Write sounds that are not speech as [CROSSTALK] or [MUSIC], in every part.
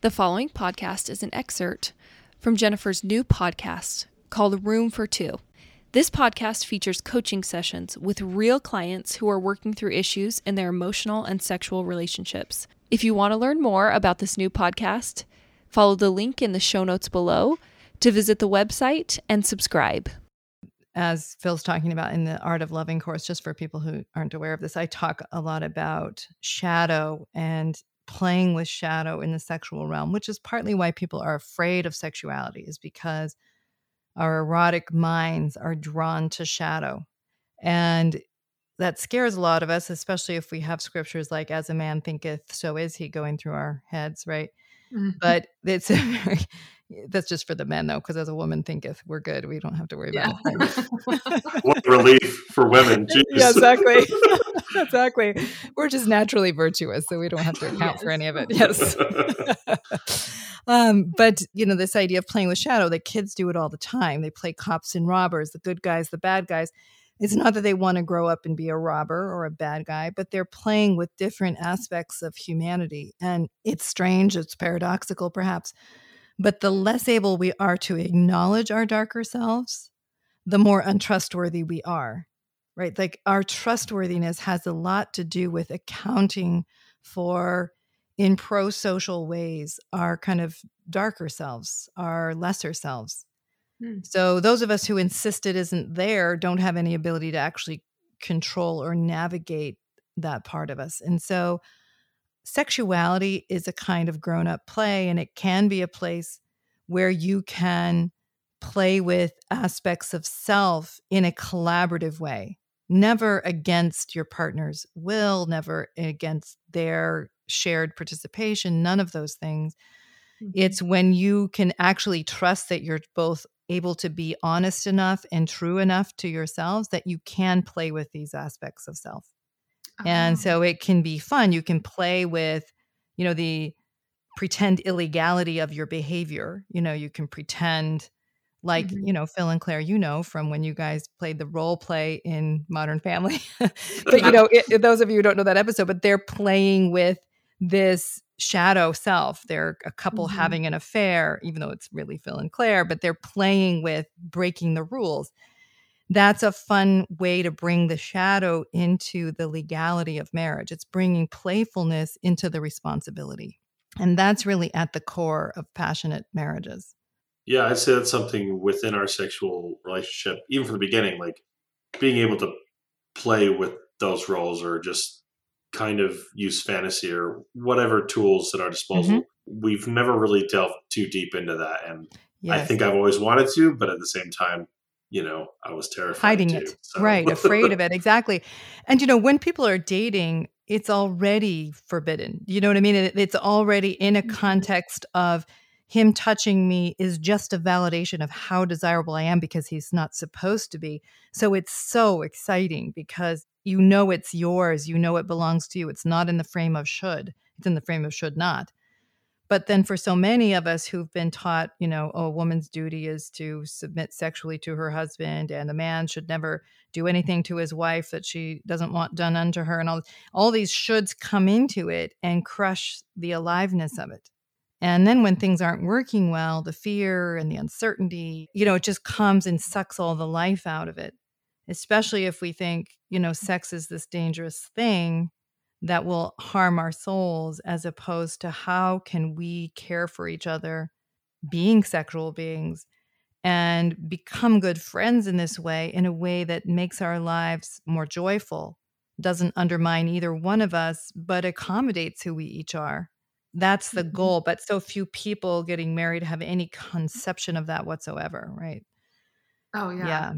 The following podcast is an excerpt from Jennifer's new podcast called Room for Two. This podcast features coaching sessions with real clients who are working through issues in their emotional and sexual relationships. If you want to learn more about this new podcast, follow the link in the show notes below to visit the website and subscribe. As Phil's talking about in the Art of Loving course, just for people who aren't aware of this, I talk a lot about shadow and playing with shadow in the sexual realm, which is partly why people are afraid of sexuality, is because our erotic minds are drawn to shadow. And that scares a lot of us, especially if we have scriptures like, as a man thinketh, so is he going through our heads, right? Mm-hmm. But it's [LAUGHS] a very, that's just for the men though, because as a woman thinketh, we're good. We don't have to worry yeah. about it. what [LAUGHS] relief for women. [LAUGHS] Jeez. Yeah, exactly. exactly. We're just naturally virtuous, so we don't have to account yes. for any of it. Yes. um, but you know, this idea of playing with shadow, that kids do it all the time. They play cops and robbers, the good guys, the bad guys. It's not that they want to grow up and be a robber or a bad guy, but they're playing with different aspects of humanity. And it's strange, it's paradoxical perhaps, but the less able we are to acknowledge our darker selves, the more untrustworthy we are right? Like our trustworthiness has a lot to do with accounting for, in pro social ways, our kind of darker selves, our lesser selves. Hmm. So those of us who insist it isn't there don't have any ability to actually control or navigate that part of us. And so sexuality is a kind of grown up play, and it can be a place where you can play with aspects of self in a collaborative way never against your partner's will, never against their shared participation, none of those things. Mm-hmm. It's when you can actually trust that you're both able to be honest enough and true enough to yourselves that you can play with these aspects of self. And oh. so it can be fun. You can play with, you know, the pretend illegality of your behavior. You know, you can pretend like mm-hmm. you know phil and claire you know from when you guys played the role play in modern family [LAUGHS] but you know it, those of you who don't know that episode but they're playing with this shadow self they're a couple mm-hmm. having an affair even though it's really phil and claire but they're playing with breaking the rules. That's a fun way to bring the shadow into the legality of marriage. It's bringing playfulness into the responsibility and that's really at the core of passionate marriages. Yeah, I'd say that's something within our sexual relationship, even from the beginning, like being able to play with those roles or just kind of use fantasy or whatever tools at our disposal. Mm-hmm. We've never really delved too deep into that. And yes. I think I've always wanted to, but at the same time, you know, I was terrified. Hiding too, it. So. Right. Afraid of [LAUGHS] it. Exactly. And, you know, when people are dating, it's already forbidden. You know what I mean? It's already in a mm-hmm. context of, him touching me is just a validation of how desirable I am because he's not supposed to be. So it's so exciting because you know it's yours, you know it belongs to you. It's not in the frame of should, it's in the frame of should not. But then for so many of us who've been taught, you know, oh, a woman's duty is to submit sexually to her husband and a man should never do anything to his wife that she doesn't want done unto her and all all these shoulds come into it and crush the aliveness of it. And then when things aren't working well, the fear and the uncertainty, you know, it just comes and sucks all the life out of it. Especially if we think, you know, sex is this dangerous thing that will harm our souls, as opposed to how can we care for each other, being sexual beings, and become good friends in this way, in a way that makes our lives more joyful, doesn't undermine either one of us, but accommodates who we each are. That's the mm-hmm. goal, but so few people getting married have any conception of that whatsoever, right? Oh yeah. Yeah.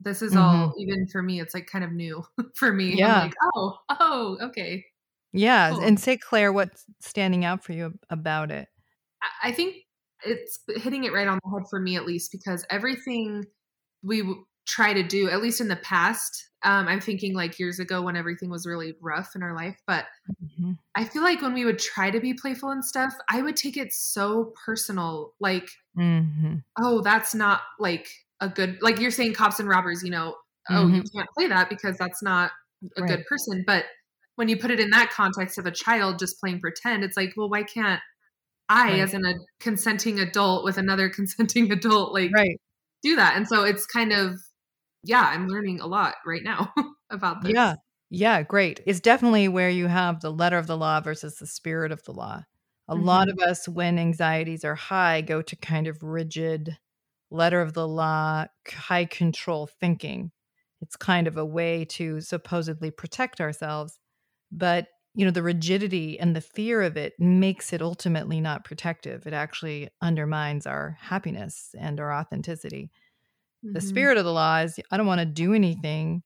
This is mm-hmm. all even for me, it's like kind of new [LAUGHS] for me. Yeah. I'm like, oh, oh, okay. Yeah. Cool. And say, Claire, what's standing out for you about it? I think it's hitting it right on the head for me, at least, because everything we try to do, at least in the past, um, I'm thinking like years ago when everything was really rough in our life, but mm-hmm. I feel like when we would try to be playful and stuff, I would take it so personal. Like, mm-hmm. oh, that's not like a good, like you're saying cops and robbers, you know, mm-hmm. oh, you mm-hmm. can't play that because that's not a right. good person. But when you put it in that context of a child just playing pretend, it's like, well, why can't I, Right. as in a consenting adult with another [LAUGHS] consenting adult, like Right. do that. And so it's kind of, yeah, I'm learning a lot right now [LAUGHS] about this. Yeah. Yeah, great. It's definitely where you have the letter of the law versus the spirit of the law. A lot of us, when anxieties are high, go to kind of rigid, letter of the law, high control thinking. It's kind of a way to supposedly protect ourselves. But, you know, the rigidity and the fear of it makes it ultimately not protective. It actually undermines our happiness and our authenticity the Mhm. spirit of the law is I don't want to do anything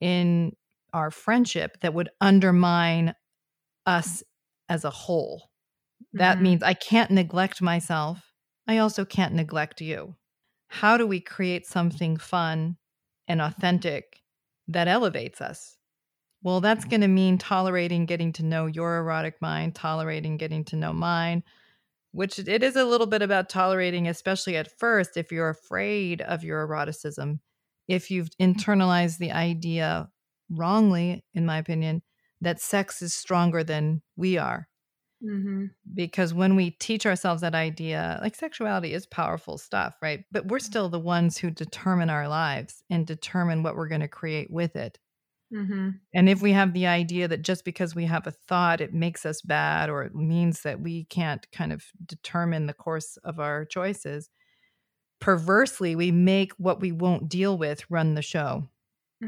in our friendship that would undermine us as a whole. That Mhm. means I can't neglect myself. I also can't neglect you. How do we create something fun and authentic that elevates us? Well, that's mm-hmm. going to mean tolerating getting to know your erotic mind, tolerating getting to know mine, which it is a little bit about tolerating, especially at first, if you're afraid of your eroticism, if you've internalized the idea wrongly, in my opinion, that sex is stronger than we are. Mhm. Because when we teach ourselves that idea, like sexuality is powerful stuff, right? But we're still the ones who determine our lives and determine what we're going to create with it. Mhm. And if we have the idea that just because we have a thought, it makes us bad or it means that we can't kind of determine the course of our choices, perversely, we make what we won't deal with run the show,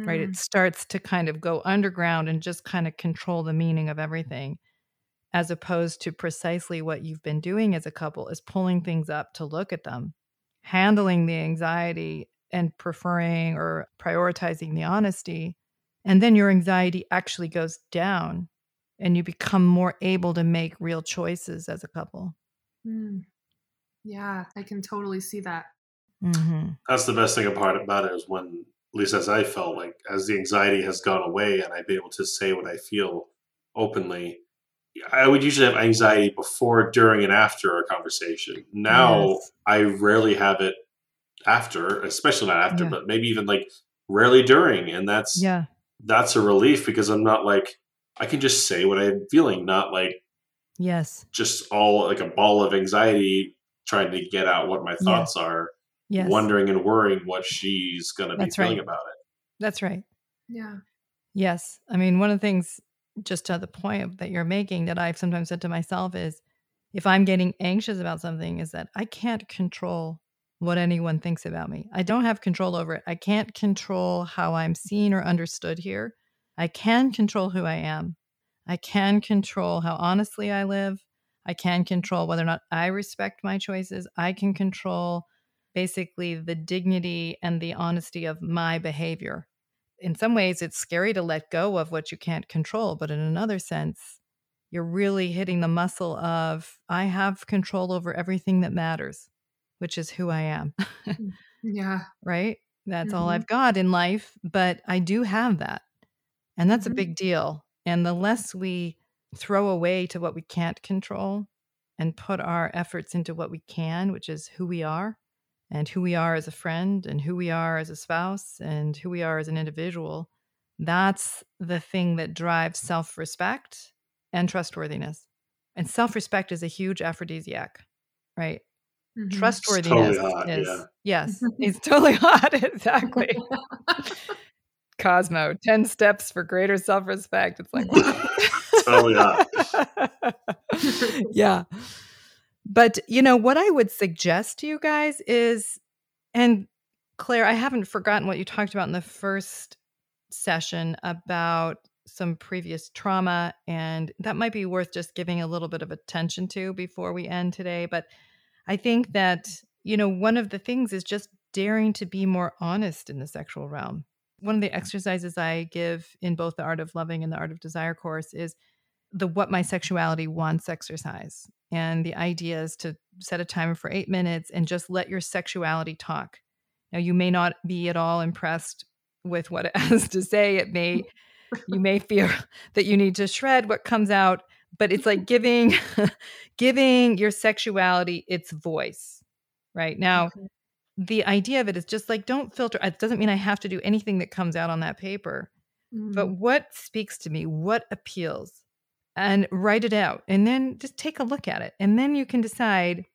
right? Mm. It starts to kind of go underground and just kind of control the meaning of everything, as opposed to precisely what you've been doing as a couple is pulling things up to look at them, handling the anxiety and preferring or prioritizing the honesty and then your anxiety actually goes down and you become more able to make real choices as a couple. Mm. Yeah, I can totally see that. Mm-hmm. That's the best thing about about it is when, at least as I felt, like as the anxiety has gone away and I've been able to say what I feel openly. I would usually have anxiety before, during, and after a conversation. Now Yes. I rarely have it after, especially not after, Yeah. but maybe even like rarely during, and that's Yeah. that's a relief because I'm not like I can just say what I'm feeling, not like Yes. just all like a ball of anxiety trying to get out what my Yeah. thoughts are, Yes. wondering and worrying what she's going to be That's feeling right. about it. That's right. Yeah. Yes. I mean, one of the things, just to the point that you're making, that I've sometimes said to myself is if I'm getting anxious about something, is that I can't control what anyone thinks about me. I don't have control over it. I can't control how I'm seen or understood here. I can control who I am. I can control how honestly I live. I can control whether or not I respect my choices. I can control basically the dignity and the honesty of my behavior in some ways it's scary to let go of what you can't control but in another sense you're really hitting the muscle of i have control over everything that matters which is who i am [LAUGHS] Yeah. right that's all Mhm. i've got in life but i do have that and that's Mhm. a big deal and the less we throw away to what we can't control and put our efforts into what we can which is who we are and who we are as a friend and who we are as a spouse and who we are as an individual that's the thing that drives self-respect and trustworthiness and self-respect is a huge aphrodisiac right Mhm. trustworthiness hot, is yeah. yes [LAUGHS] it's totally [LAUGHS] hot exactly [LAUGHS] cosmo 10 steps for greater self-respect it's like Totally hot. yeah but you know what i would suggest to you guys is and claire i haven't forgotten what you talked about in the first session about some previous trauma and that might be worth just giving a little bit of attention to before we end today but i think that you know one of the things is just daring to be more honest in the sexual realm. One of the exercises i give in both the art of loving and the art of desire course is the what my sexuality wants exercise and the idea is to set a timer for eight minutes and just let your sexuality talk. Now you may not be at all impressed with what [LAUGHS] it has to say. It may you may feel [LAUGHS] that you need to shred what comes out but it's like giving [LAUGHS] giving your sexuality its voice right? Now Okay. the idea of it is just like don't filter it doesn't mean i have to do anything that comes out on that paper but Mm. what speaks to me? What appeals and write it out and then just take a look at it. And then you can decide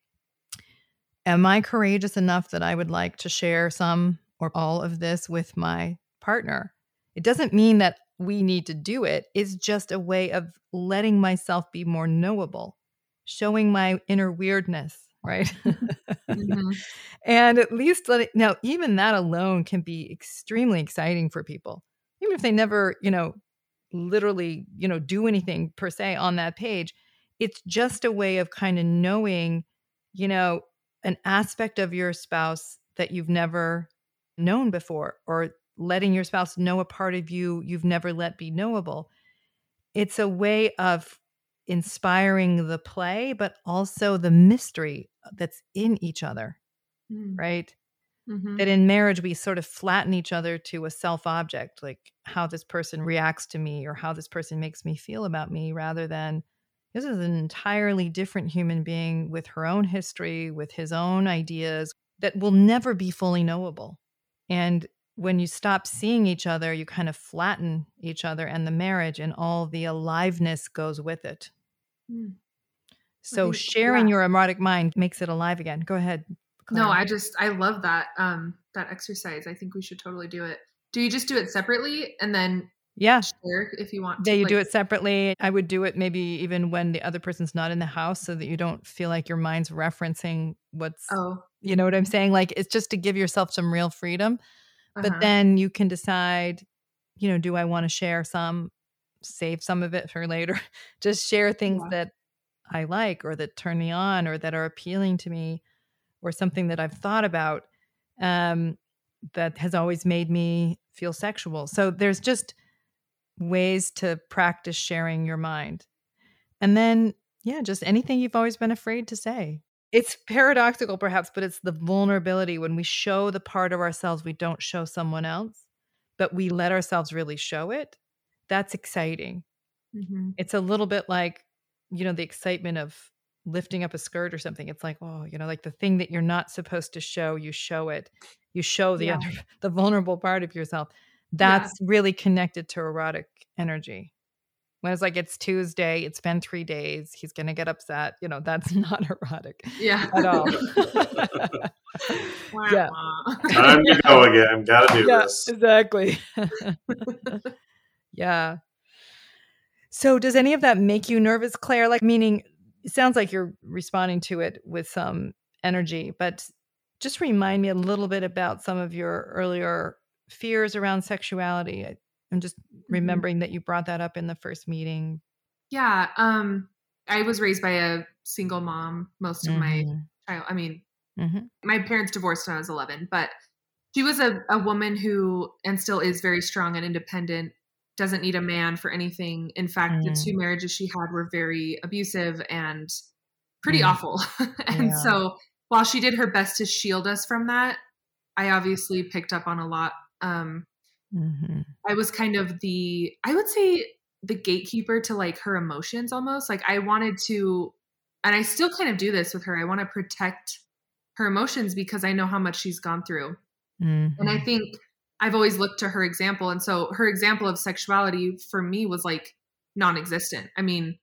am I courageous enough that I would like to share some or all of this with my partner? It doesn't mean that we need to do it. It's just a way of letting myself be more knowable, showing my inner weirdness, right? mm-hmm. [LAUGHS] And at least let it now, even that alone can be extremely exciting for people. Even if they never, you know, literally, you know, do anything per se on that page. It's just a way of kind of knowing, you know, an aspect of your spouse that you've never known before or letting your spouse know a part of you you've never let be knowable. It's a way of inspiring the play, but also the mystery that's in each other, mm. right? Mm-hmm. That in marriage, we sort of flatten each other to a self object, like how this person reacts to me or how this person makes me feel about me, rather than this is an entirely different human being with her own history, with his own ideas that will never be fully knowable. And when you stop seeing each other, you kind of flatten each other and the marriage, and all the aliveness goes with it. Mm. So, sharing yeah. your erotic mind makes it alive again. Go ahead. No, I just I love that um that exercise. I think we should totally do it. Do you just do it separately and then yeah share if you want yeah you like, do it separately i would do it maybe even when the other person's not in the house so that you don't feel like your mind's referencing what's oh you know what i'm saying like it's just to give yourself some real freedom uh-huh. but then you can decide you know do i want to share some save some of it for later [LAUGHS] just share things yeah. that i like or that turn me on or that are appealing to me or something that I've thought about um, that has always made me feel sexual. So there's just ways to practice sharing your mind. And then, yeah, just anything you've always been afraid to say. It's paradoxical, perhaps, but it's the vulnerability when we show the part of ourselves we don't show someone else, but we let ourselves really show it. That's exciting. Mm-hmm. It's a little bit like, you know, the excitement of lifting up a skirt or something it's like oh you know like the thing that you're not supposed to show you show it you show the yeah. other [LAUGHS] the vulnerable part of yourself. That's yeah. really connected to erotic energy. When it's like it's tuesday it's been three days he's gonna get upset you know that's [LAUGHS] not erotic yeah. at all. [LAUGHS] Yeah. Time to go again gotta do yeah, this. exactly. Yeah. So does any of that make you nervous claire? Like meaning it sounds like you're responding to it with some energy, but just remind me a little bit about some of your earlier fears around sexuality. I'm just mm-hmm. remembering that you brought that up in the first meeting. Yeah. Um, I was raised by a single mom most of mm-hmm. my child. I mean, mm-hmm. my parents divorced when I was 11, but she was a, a woman who, and still is very strong and independent, doesn't need a man for anything. In fact, mm. the two marriages she had were very abusive and pretty mm. awful. [LAUGHS] and yeah. so while she did her best to shield us from that, I obviously picked up on a lot. Um, mm-hmm. I was kind of the, I would say, the gatekeeper to like her emotions almost. Like I wanted to, and I still kind of do this with her. I want to protect her emotions because I know how much she's gone through. Mm-hmm. And I mm-hmm. think I've always looked to her example. And so her example of sexuality for me was like non existent. I mean,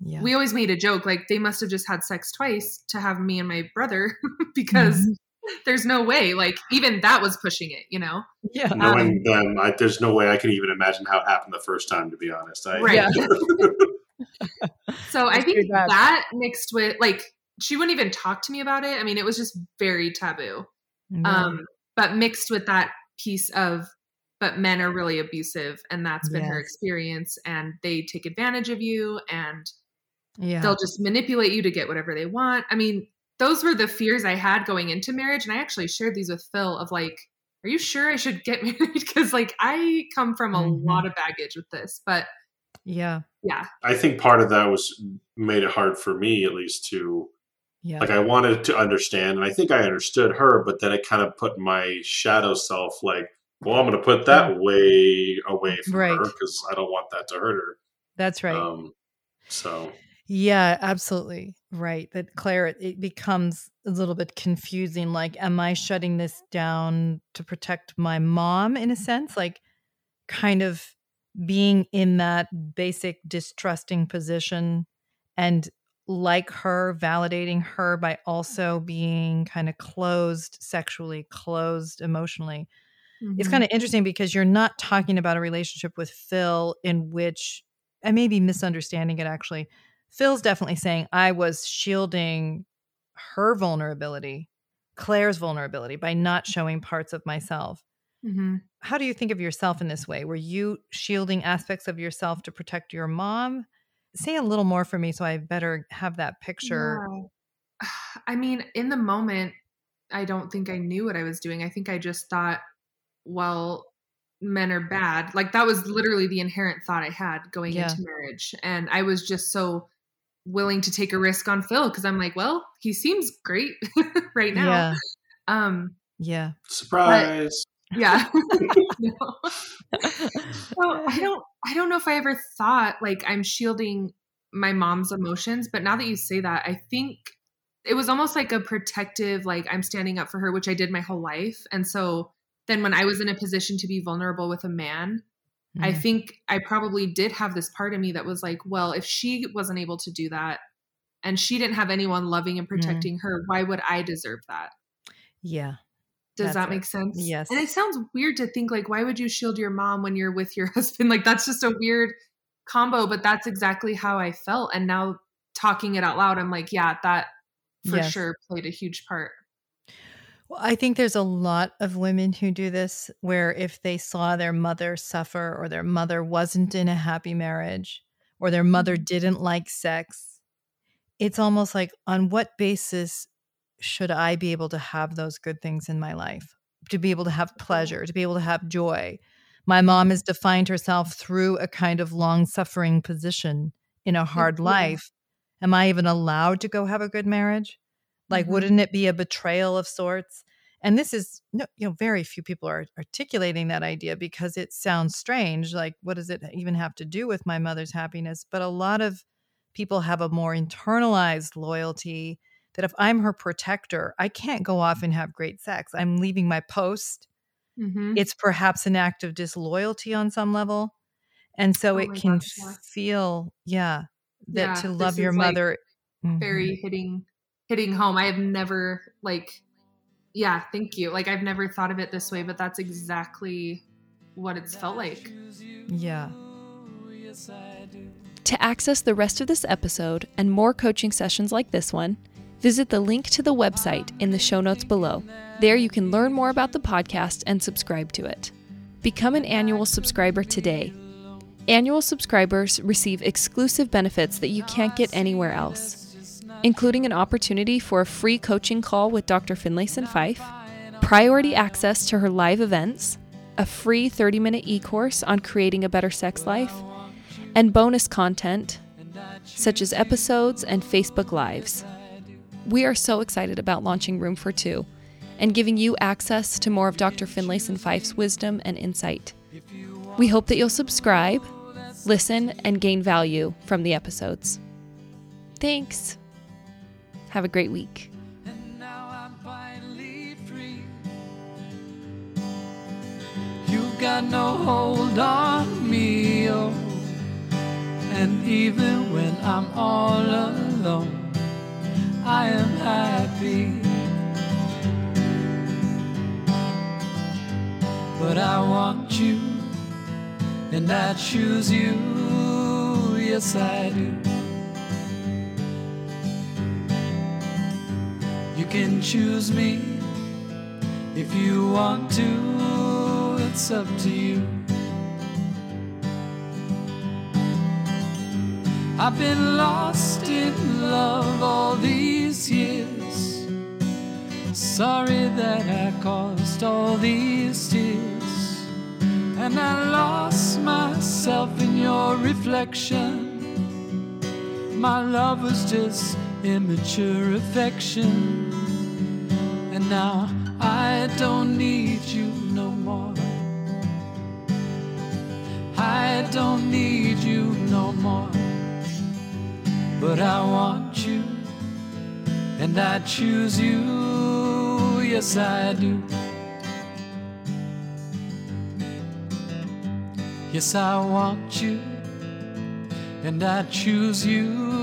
yeah. we always made a joke like they must have just had sex twice to have me and my brother [LAUGHS] because mm-hmm. there's no way. Like, even that was pushing it, you know? Yeah. Knowing um, them, I, there's no way I can even imagine how it happened the first time, to be honest. I, right. Yeah. [LAUGHS] so I think that mixed with like, she wouldn't even talk to me about it. I mean, it was just very taboo. Mm-hmm. Um, but mixed with that piece of but men are really abusive and that's been yes. her experience and they take advantage of you and yeah. they'll just manipulate you to get whatever they want. I mean, those were the fears I had going into marriage and I actually shared these with Phil of like are you sure I should get [LAUGHS] married because like I come from a mm-hmm. lot of baggage with this, but yeah. Yeah. I think part of that was made it hard for me at least to yeah. Like I wanted to understand, and I think I understood her, but then it kind of put my shadow self like, well, I'm going to put that way away from right. her because I don't want that to hurt her. That's right. Um, so. Yeah, absolutely right. That Claire, it, it becomes a little bit confusing. Like, am I shutting this down to protect my mom in a sense? Like, kind of being in that basic distrusting position and like her, validating her by also being kind of closed sexually, closed emotionally. Mm-hmm. It's kind of interesting because you're not talking about a relationship with Phil in which I may be misunderstanding it actually. Phil's definitely saying I was shielding her vulnerability, Claire's vulnerability, by not showing parts of myself. Mm-hmm. How do you think of yourself in this way? Were you shielding aspects of yourself to protect your mom? Say a little more for me so I better have that picture. Yeah. [SIGHS] I mean, in the moment, I don't think I knew what I was doing. I think I just thought, well, men are bad. Like that was literally the inherent thought I had going yeah. into marriage. And I was just so willing to take a risk on Phil because I'm like, well, he seems great [LAUGHS] right now. Yeah. Um yeah. [LAUGHS] Surprise. But, yeah. [LAUGHS] so I [LAUGHS] don't I don't know if I ever thought like I'm shielding my mom's emotions, but now that you say that, I think it was almost like a protective like I'm standing up for her, which I did my whole life. And so then when I was in a position to be vulnerable with a man, mm. I think I probably did have this part of me that was like, well, if she wasn't able to do that and she didn't have anyone loving and mm. protecting mm. her, why would I deserve that? Yeah. Does that make sense? Yes. And it sounds weird to think like, why would you shield your mom when you're with your [LAUGHS] husband? Like that's just a weird combo, but that's exactly how I felt. And now talking it out loud, I'm like, yeah, that for yes. sure played a huge part. Well, I think there's a lot of women who do this where if they saw their mother suffer or their mother wasn't in a happy marriage or their mother mm-hmm. didn't like sex, it's almost like on what basis should I be able to have those good things in my life? To be able to have pleasure, to be able to have joy. My mom has defined herself through a kind of long suffering position in a hard yeah. life. Am I even allowed to go have a good marriage? Like, mm-hmm. wouldn't it be a betrayal of sorts? And this is, you know, very few people are articulating that idea because it sounds strange. Like, what does it even have to do with my mother's happiness? But a lot of people have a more internalized loyalty that if I'm her protector, I can't go off and have great sex. I'm leaving my post. Mm-hmm. It's perhaps an act of disloyalty on some level. And so oh it can gosh, yeah. feel, yeah, that yeah, to love your mother. Like very mm-hmm. hitting hitting home. I have never like yeah, thank you. Like I've never thought of it this way, but that's exactly what it's felt like. Yeah. To access the rest of this episode and more coaching sessions like this one, visit the link to the website in the show notes below. There you can learn more about the podcast and subscribe to it. Become an annual subscriber today. Annual subscribers receive exclusive benefits that you can't get anywhere else including an opportunity for a free coaching call with Dr. Finlayson Fife, priority access to her live events, a free 30 minute e course on creating a better sex life, and bonus content such as episodes and Facebook Lives. We are so excited about launching Room for Two and giving you access to more of Dr. Finlayson Fife's wisdom and insight. We hope that you'll subscribe, listen, and gain value from the episodes. Thanks. Have a great week. Got no hold on me, oh. And even when I'm all alone, I am happy. But I want you, and I choose you, yes I do. You can choose me if you want to, it's up to you. I've been lost in love all these years. Sorry that I caused all these tears. And I lost myself in your reflection. My love was just immature affection. And now I don't need you no more. I don't need you no more. But I want you, and I choose you. Yes, I do. Yes, I want you, and I choose you.